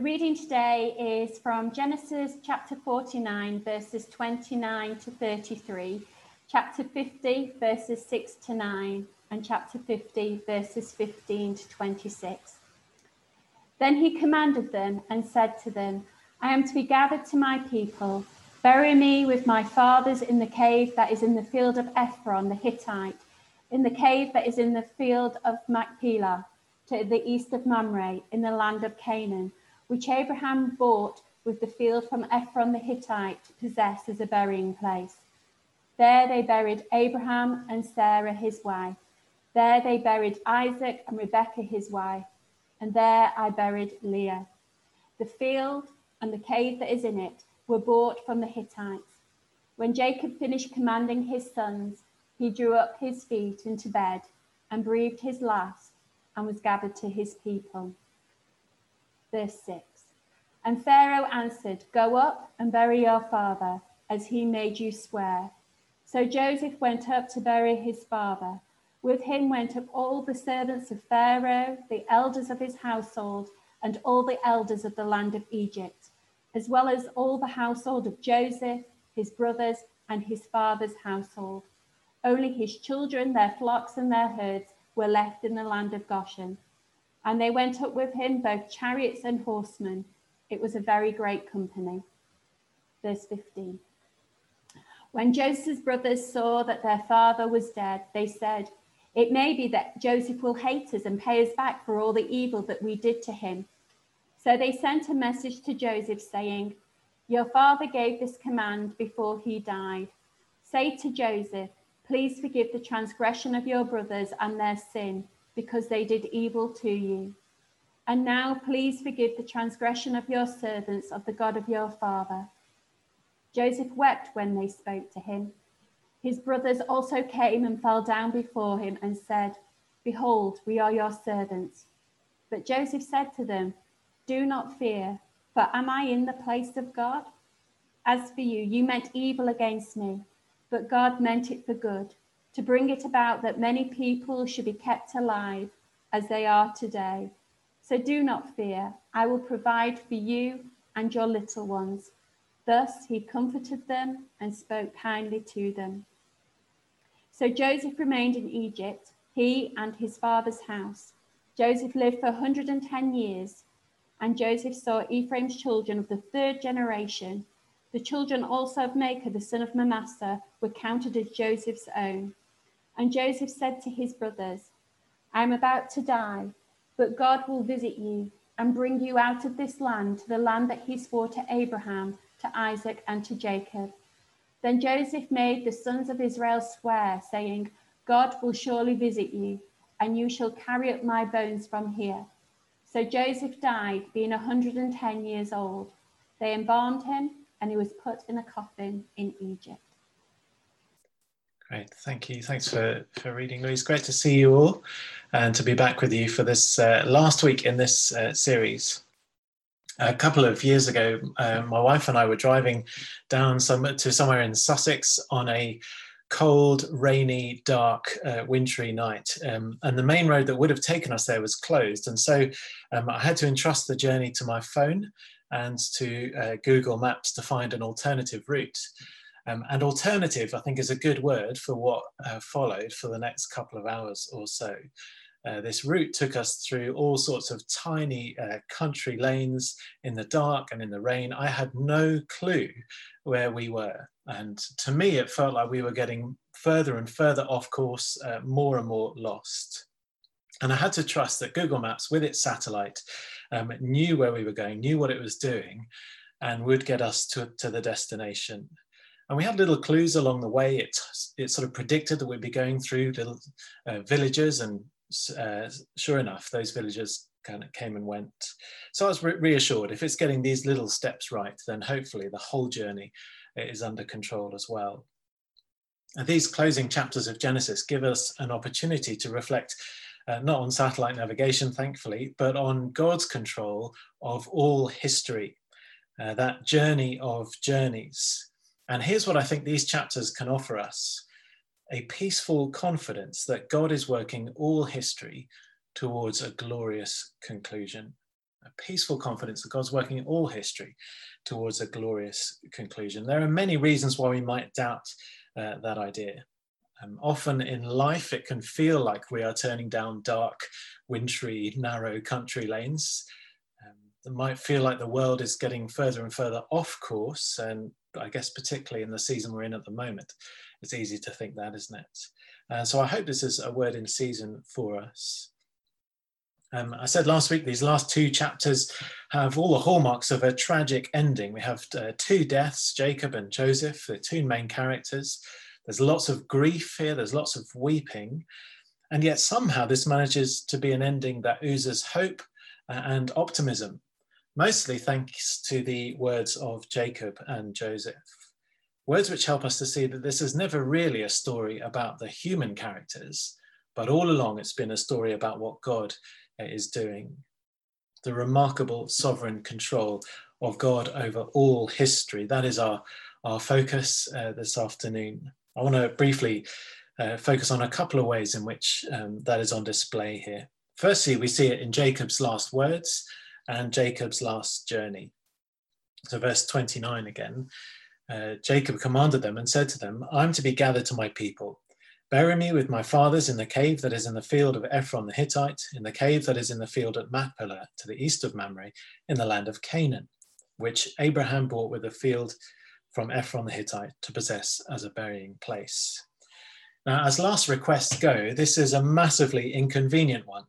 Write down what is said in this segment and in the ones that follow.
The reading today is from Genesis chapter 49, verses 29 to 33, chapter 50, verses 6 to 9, and chapter 50, verses 15 to 26. Then he commanded them and said to them, I am to be gathered to my people. Bury me with my fathers in the cave that is in the field of Ephron the Hittite, in the cave that is in the field of Machpelah, to the east of Mamre, in the land of Canaan, which Abraham bought with the field from Ephron the Hittite to possess as a burying place. There they buried Abraham and Sarah his wife. There they buried Isaac and Rebekah his wife. And there I buried Leah. The field and the cave that is in it were bought from the Hittites. When Jacob finished commanding his sons, he drew up his feet into bed and breathed his last and was gathered to his people. Verse 6 And Pharaoh answered, Go up and bury your father, as he made you swear. So Joseph went up to bury his father. With him went up all the servants of Pharaoh, the elders of his household, and all the elders of the land of Egypt as well as all the household of Joseph, his brothers, and his father's household. Only his children, their flocks, and their herds were left in the land of Goshen. And they went up with him, both chariots and horsemen. It was a very great company. Verse 15. When Joseph's brothers saw that their father was dead, they said, It may be that Joseph will hate us and pay us back for all the evil that we did to him. So they sent a message to Joseph saying, Your father gave this command before he died. Say to Joseph, Please forgive the transgression of your brothers and their sin, because they did evil to you. And now please forgive the transgression of your servants of the God of your father. Joseph wept when they spoke to him. His brothers also came and fell down before him and said, Behold, we are your servants. But Joseph said to them, do not fear, for am I in the place of God? As for you, you meant evil against me, but God meant it for good, to bring it about that many people should be kept alive as they are today. So do not fear, I will provide for you and your little ones. Thus he comforted them and spoke kindly to them. So Joseph remained in Egypt, he and his father's house. Joseph lived for 110 years and Joseph saw Ephraim's children of the third generation. The children also of Machir, the son of Manasseh, were counted as Joseph's own. And Joseph said to his brothers, I am about to die, but God will visit you and bring you out of this land to the land that he swore to Abraham, to Isaac, and to Jacob. Then Joseph made the sons of Israel swear, saying, God will surely visit you, and you shall carry up my bones from here. So Joseph died, being 110 years old. They embalmed him, and he was put in a coffin in Egypt. Great, thank you. Thanks for, for reading, Louise. Great to see you all and to be back with you for this uh, last week in this uh, series. A couple of years ago, uh, my wife and I were driving down some, to somewhere in Sussex on a cold, rainy, dark, uh, wintry night. Um, and the main road that would have taken us there was closed. And so um, I had to entrust the journey to my phone and to uh, Google Maps to find an alternative route. Um, and alternative, I think, is a good word for what uh, followed for the next couple of hours or so. Uh, this route took us through all sorts of tiny uh, country lanes in the dark and in the rain. I had no clue where we were. And to me, it felt like we were getting further and further off course, uh, more and more lost. And I had to trust that Google Maps, with its satellite, um, knew where we were going, knew what it was doing, and would get us to, to the destination. And we had little clues along the way. It, it sort of predicted that we'd be going through little uh, villages, and uh, sure enough, those villages kind of came and went. So I was re reassured if it's getting these little steps right, then hopefully the whole journey is under control as well. And these closing chapters of Genesis give us an opportunity to reflect uh, not on satellite navigation, thankfully, but on God's control of all history, uh, that journey of journeys. And here's what I think these chapters can offer us a peaceful confidence that God is working all history towards a glorious conclusion. a peaceful confidence that God's working all history towards a glorious conclusion. There are many reasons why we might doubt uh, that idea. Um, often in life, it can feel like we are turning down dark, wintry, narrow country lanes. Might feel like the world is getting further and further off course, and I guess particularly in the season we're in at the moment, it's easy to think that, isn't it? Uh, so I hope this is a word in season for us. Um, I said last week, these last two chapters have all the hallmarks of a tragic ending. We have uh, two deaths, Jacob and Joseph, the two main characters. There's lots of grief here, there's lots of weeping. And yet somehow this manages to be an ending that oozes hope uh, and optimism, mostly thanks to the words of Jacob and Joseph. Words which help us to see that this is never really a story about the human characters, but all along it's been a story about what God is doing. The remarkable sovereign control of God over all history. That is our, our focus uh, this afternoon. I want to briefly uh, focus on a couple of ways in which um, that is on display here. Firstly, we see it in Jacob's last words and Jacob's last journey. So, verse 29 again uh, Jacob commanded them and said to them, I'm to be gathered to my people Bury me with my fathers in the cave that is in the field of Ephron the Hittite, in the cave that is in the field at Machpelah, to the east of Mamre, in the land of Canaan, which Abraham bought with a field from Ephron the Hittite to possess as a burying place. Now, as last requests go, this is a massively inconvenient one.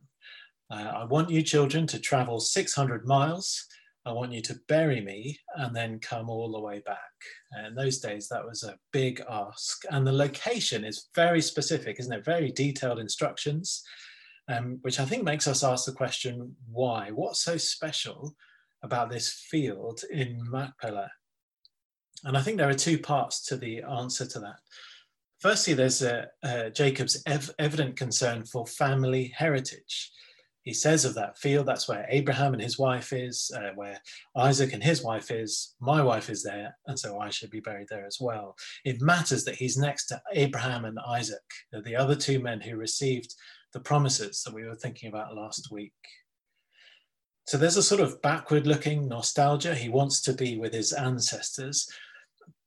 Uh, I want you children to travel 600 miles I want you to bury me and then come all the way back. And in those days, that was a big ask. And the location is very specific, isn't it? Very detailed instructions, um, which I think makes us ask the question why? What's so special about this field in Machpelah? And I think there are two parts to the answer to that. Firstly, there's a, a Jacob's ev- evident concern for family heritage he says of that field, that's where Abraham and his wife is, uh, where Isaac and his wife is, my wife is there, and so I should be buried there as well. It matters that he's next to Abraham and Isaac, the other two men who received the promises that we were thinking about last week. So there's a sort of backward looking nostalgia. He wants to be with his ancestors.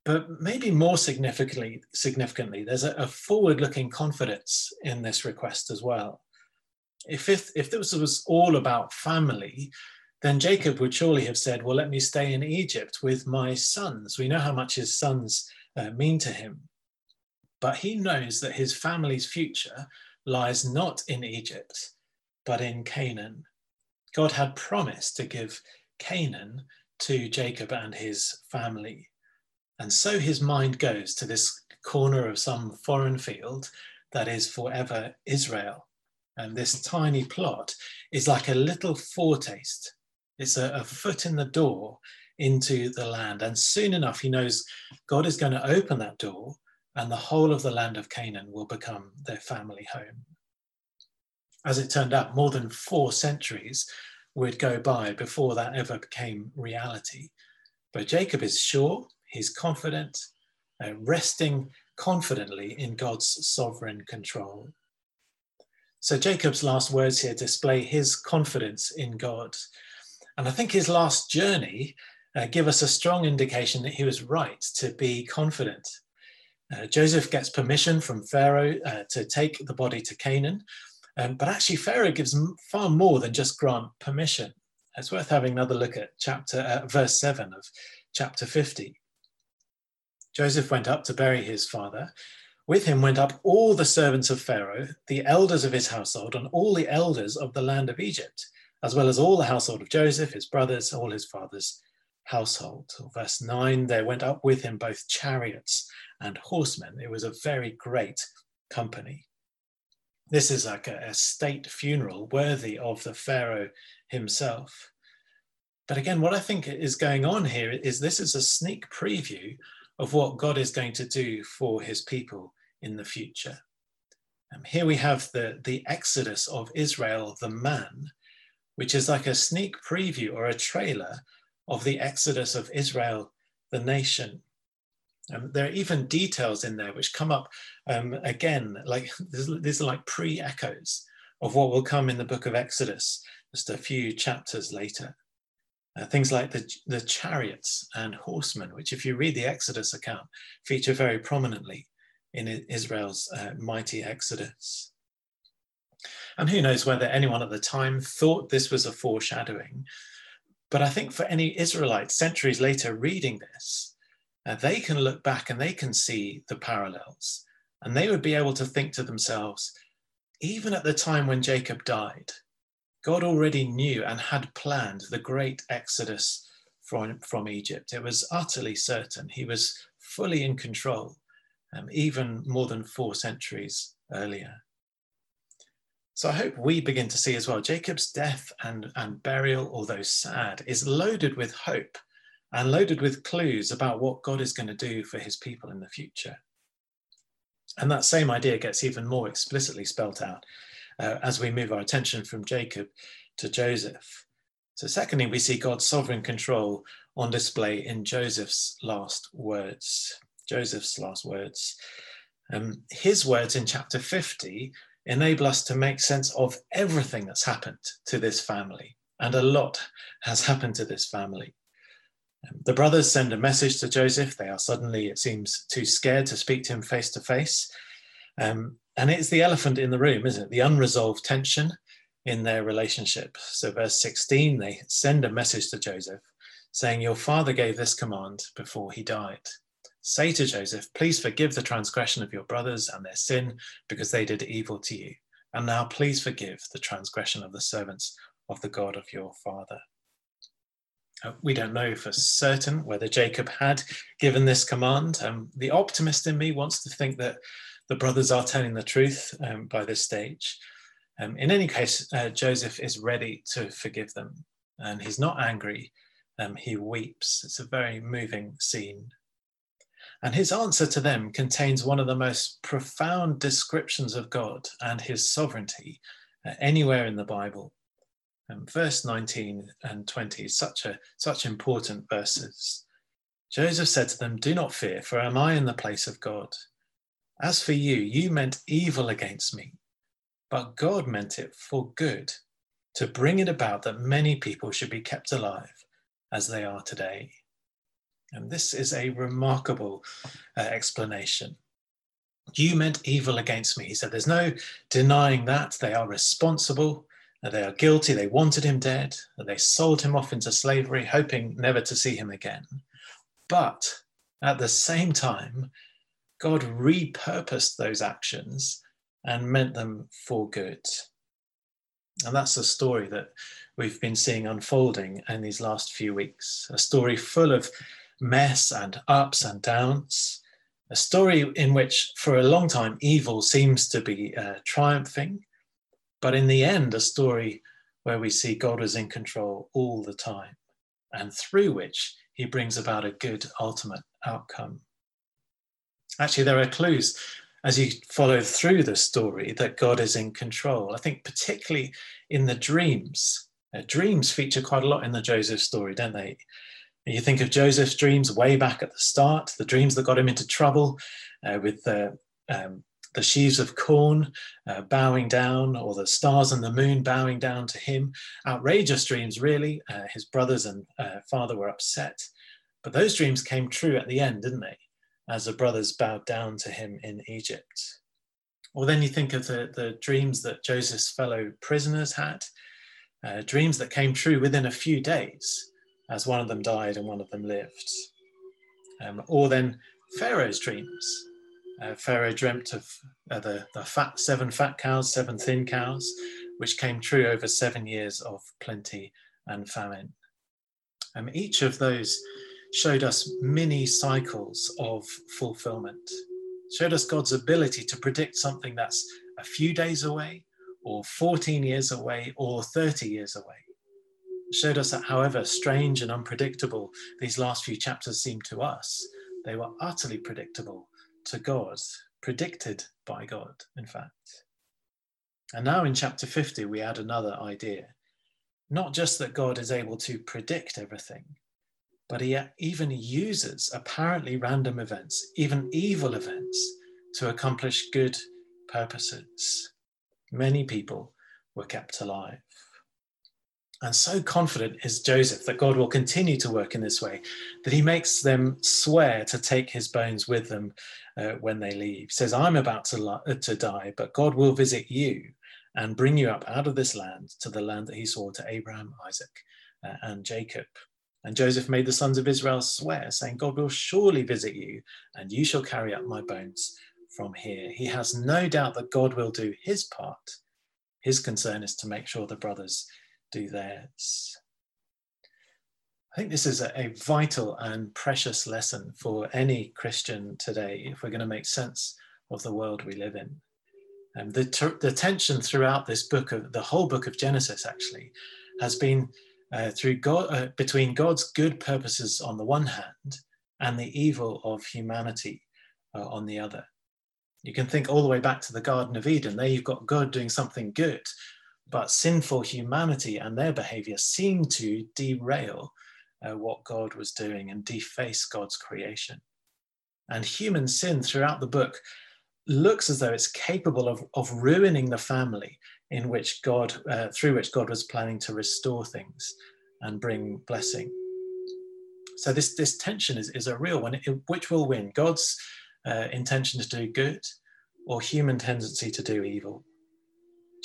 But maybe more significantly, significantly there's a, a forward looking confidence in this request as well if, if, if this was all about family, then Jacob would surely have said, Well, let me stay in Egypt with my sons. We know how much his sons uh, mean to him. But he knows that his family's future lies not in Egypt, but in Canaan. God had promised to give Canaan to Jacob and his family. And so his mind goes to this corner of some foreign field that is forever Israel. And this tiny plot is like a little foretaste. It's a, a foot in the door into the land. And soon enough, he knows God is going to open that door and the whole of the land of Canaan will become their family home. As it turned out, more than four centuries would go by before that ever became reality. But Jacob is sure, he's confident, uh, resting confidently in God's sovereign control. So Jacob's last words here display his confidence in God. And I think his last journey uh, give us a strong indication that he was right to be confident. Uh, Joseph gets permission from Pharaoh uh, to take the body to Canaan, um, but actually Pharaoh gives far more than just grant permission. It's worth having another look at chapter uh, verse seven of chapter 50. Joseph went up to bury his father, with him went up all the servants of Pharaoh, the elders of his household, and all the elders of the land of Egypt, as well as all the household of Joseph, his brothers, all his father's household. Verse 9 there went up with him both chariots and horsemen. It was a very great company. This is like a, a state funeral worthy of the Pharaoh himself. But again, what I think is going on here is this is a sneak preview of what God is going to do for his people in the future. Um, here we have the, the exodus of Israel, the man, which is like a sneak preview or a trailer of the exodus of Israel, the nation. Um, there are even details in there which come up um, again, like these are like pre echoes of what will come in the book of Exodus. just a few chapters later. Uh, things like the, the chariots and horsemen, which, if you read the Exodus account, feature very prominently in Israel's uh, mighty Exodus. And who knows whether anyone at the time thought this was a foreshadowing. But I think for any Israelite centuries later reading this, uh, they can look back and they can see the parallels. And they would be able to think to themselves, even at the time when Jacob died, God already knew and had planned the great exodus from, from Egypt. It was utterly certain. He was fully in control, um, even more than four centuries earlier. So I hope we begin to see as well Jacob's death and, and burial, although sad, is loaded with hope and loaded with clues about what God is going to do for his people in the future. And that same idea gets even more explicitly spelt out uh, as we move our attention from Jacob to Joseph. So, secondly, we see God's sovereign control on display in Joseph's last words. Joseph's last words. Um, his words in chapter 50 enable us to make sense of everything that's happened to this family. And a lot has happened to this family. Um, the brothers send a message to Joseph. They are suddenly, it seems, too scared to speak to him face to face. Um, and it's the elephant in the room, isn't it? The unresolved tension in their relationship. So, verse 16, they send a message to Joseph saying, Your father gave this command before he died. Say to Joseph, Please forgive the transgression of your brothers and their sin, because they did evil to you. And now please forgive the transgression of the servants of the God of your father. Uh, we don't know for certain whether Jacob had given this command. Um, the optimist in me wants to think that the brothers are telling the truth um, by this stage. Um, in any case, uh, Joseph is ready to forgive them and he's not angry. Um, he weeps. It's a very moving scene. And his answer to them contains one of the most profound descriptions of God and his sovereignty uh, anywhere in the Bible. Um, verse 19 and 20 such a such important verses. Joseph said to them, Do not fear, for am I in the place of God? As for you, you meant evil against me, but God meant it for good, to bring it about that many people should be kept alive as they are today. And this is a remarkable uh, explanation. You meant evil against me. He said, There's no denying that. They are responsible. They are guilty. They wanted him dead. They sold him off into slavery, hoping never to see him again. But at the same time, God repurposed those actions and meant them for good. And that's a story that we've been seeing unfolding in these last few weeks. A story full of mess and ups and downs. A story in which, for a long time, evil seems to be uh, triumphing. But in the end, a story where we see God is in control all the time and through which he brings about a good ultimate outcome actually there are clues as you follow through the story that God is in control. I think particularly in the dreams. Uh, dreams feature quite a lot in the Joseph story, don't they? You think of Joseph's dreams way back at the start, the dreams that got him into trouble uh, with the, um, the sheaves of corn uh, bowing down, or the stars and the moon bowing down to him. Outrageous dreams, really. Uh, his brothers and uh, father were upset. But those dreams came true at the end, didn't they? As the brothers bowed down to him in Egypt. Or then you think of the, the dreams that Joseph's fellow prisoners had, uh, dreams that came true within a few days, as one of them died and one of them lived. Um, or then Pharaoh's dreams. Uh, Pharaoh dreamt of uh, the, the fat, seven fat cows, seven thin cows, which came true over seven years of plenty and famine. Um, each of those showed us many cycles of fulfillment, showed us God's ability to predict something that's a few days away, or 14 years away, or 30 years away. showed us that, however strange and unpredictable these last few chapters seem to us, they were utterly predictable to God, predicted by God, in fact. And now in chapter 50, we add another idea. Not just that God is able to predict everything, but he even uses apparently random events, even evil events, to accomplish good purposes. Many people were kept alive. And so confident is Joseph that God will continue to work in this way that he makes them swear to take his bones with them uh, when they leave. He says, I'm about to, li- uh, to die, but God will visit you and bring you up out of this land to the land that he swore to Abraham, Isaac, uh, and Jacob. And Joseph made the sons of Israel swear, saying, God will surely visit you, and you shall carry up my bones from here. He has no doubt that God will do his part. His concern is to make sure the brothers do theirs. I think this is a, a vital and precious lesson for any Christian today if we're going to make sense of the world we live in. And the, t- the tension throughout this book of the whole book of Genesis actually has been uh, through God uh, between God's good purposes on the one hand and the evil of humanity uh, on the other. You can think all the way back to the Garden of Eden. There you've got God doing something good, but sinful humanity and their behavior seem to derail uh, what God was doing and deface God's creation. And human sin throughout the book looks as though it's capable of, of ruining the family in which God, uh, through which God was planning to restore things and bring blessing. So this, this tension is, is a real one. It, which will win? God's uh, intention to do good or human tendency to do evil?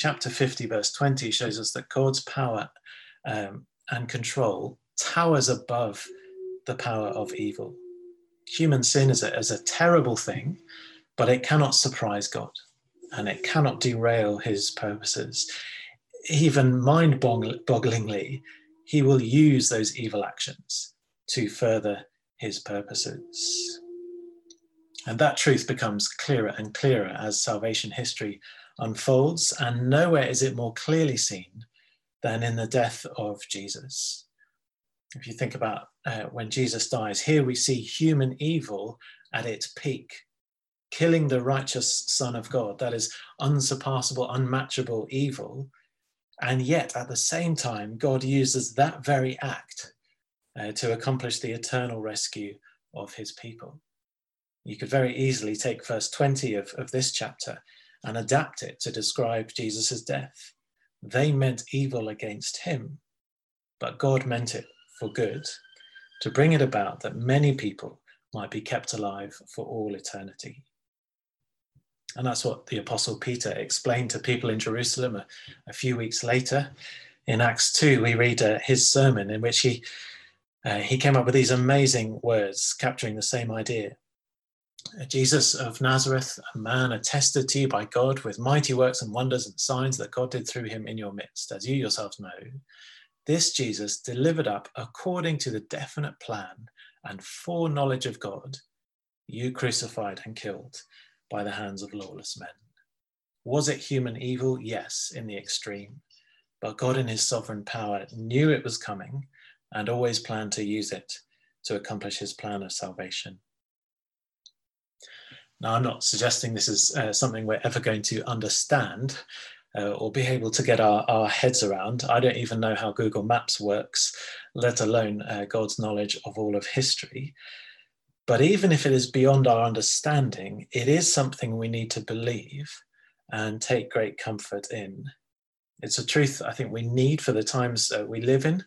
chapter 50, verse 20 shows us that God's power um, and control towers above the power of evil. Human sin is a, is a terrible thing, but it cannot surprise God and it cannot derail his purposes. Even mind bogglingly, he will use those evil actions to further his purposes. And that truth becomes clearer and clearer as salvation history unfolds, and nowhere is it more clearly seen than in the death of Jesus. If you think about uh, when Jesus dies, here we see human evil at its peak, killing the righteous Son of God, that is unsurpassable, unmatchable evil. And yet, at the same time, God uses that very act uh, to accomplish the eternal rescue of his people. You could very easily take verse 20 of, of this chapter and adapt it to describe Jesus' death. They meant evil against him, but God meant it for good, to bring it about that many people might be kept alive for all eternity. And that's what the Apostle Peter explained to people in Jerusalem a, a few weeks later. In Acts 2, we read uh, his sermon in which he, uh, he came up with these amazing words capturing the same idea. Jesus of Nazareth, a man attested to you by God with mighty works and wonders and signs that God did through him in your midst, as you yourselves know. This Jesus delivered up according to the definite plan and foreknowledge of God, you crucified and killed by the hands of lawless men. Was it human evil? Yes, in the extreme. But God, in his sovereign power, knew it was coming and always planned to use it to accomplish his plan of salvation. Now, I'm not suggesting this is uh, something we're ever going to understand uh, or be able to get our, our heads around. I don't even know how Google Maps works, let alone uh, God's knowledge of all of history. But even if it is beyond our understanding, it is something we need to believe and take great comfort in. It's a truth I think we need for the times uh, we live in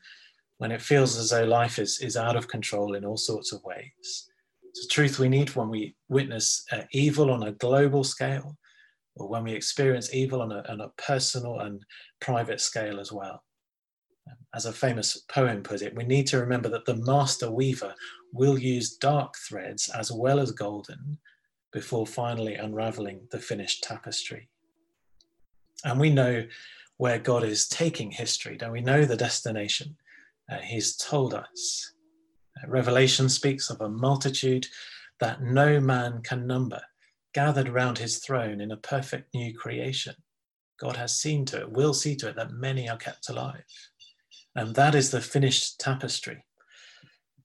when it feels as though life is, is out of control in all sorts of ways. It's a truth we need when we witness uh, evil on a global scale, or when we experience evil on a, on a personal and private scale as well. As a famous poem put it, we need to remember that the master weaver will use dark threads as well as golden before finally unraveling the finished tapestry. And we know where God is taking history, don't we know the destination? Uh, he's told us. Revelation speaks of a multitude that no man can number, gathered round his throne in a perfect new creation. God has seen to it, will see to it that many are kept alive. And that is the finished tapestry.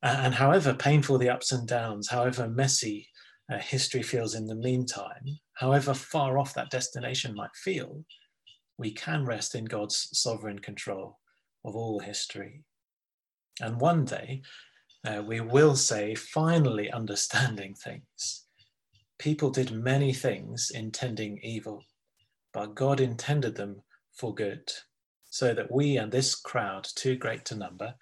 And however painful the ups and downs, however messy uh, history feels in the meantime, however far off that destination might feel, we can rest in God's sovereign control of all history. And one day, uh, we will say, finally understanding things. People did many things intending evil, but God intended them for good, so that we and this crowd, too great to number,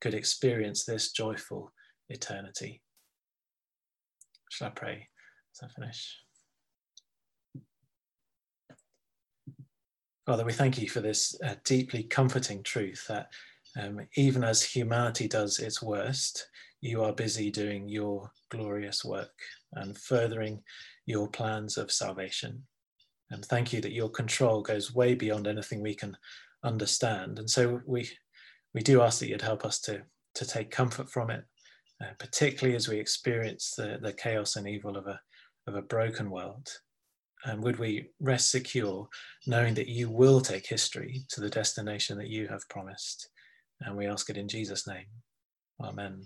could experience this joyful eternity. Shall I pray as I finish? Father, we thank you for this uh, deeply comforting truth that um, even as humanity does its worst, you are busy doing your glorious work and furthering your plans of salvation. And thank you that your control goes way beyond anything we can understand. And so we we do ask that you'd help us to to take comfort from it, uh, particularly as we experience the, the chaos and evil of a of a broken world. And would we rest secure knowing that you will take history to the destination that you have promised? And we ask it in Jesus' name. Amen.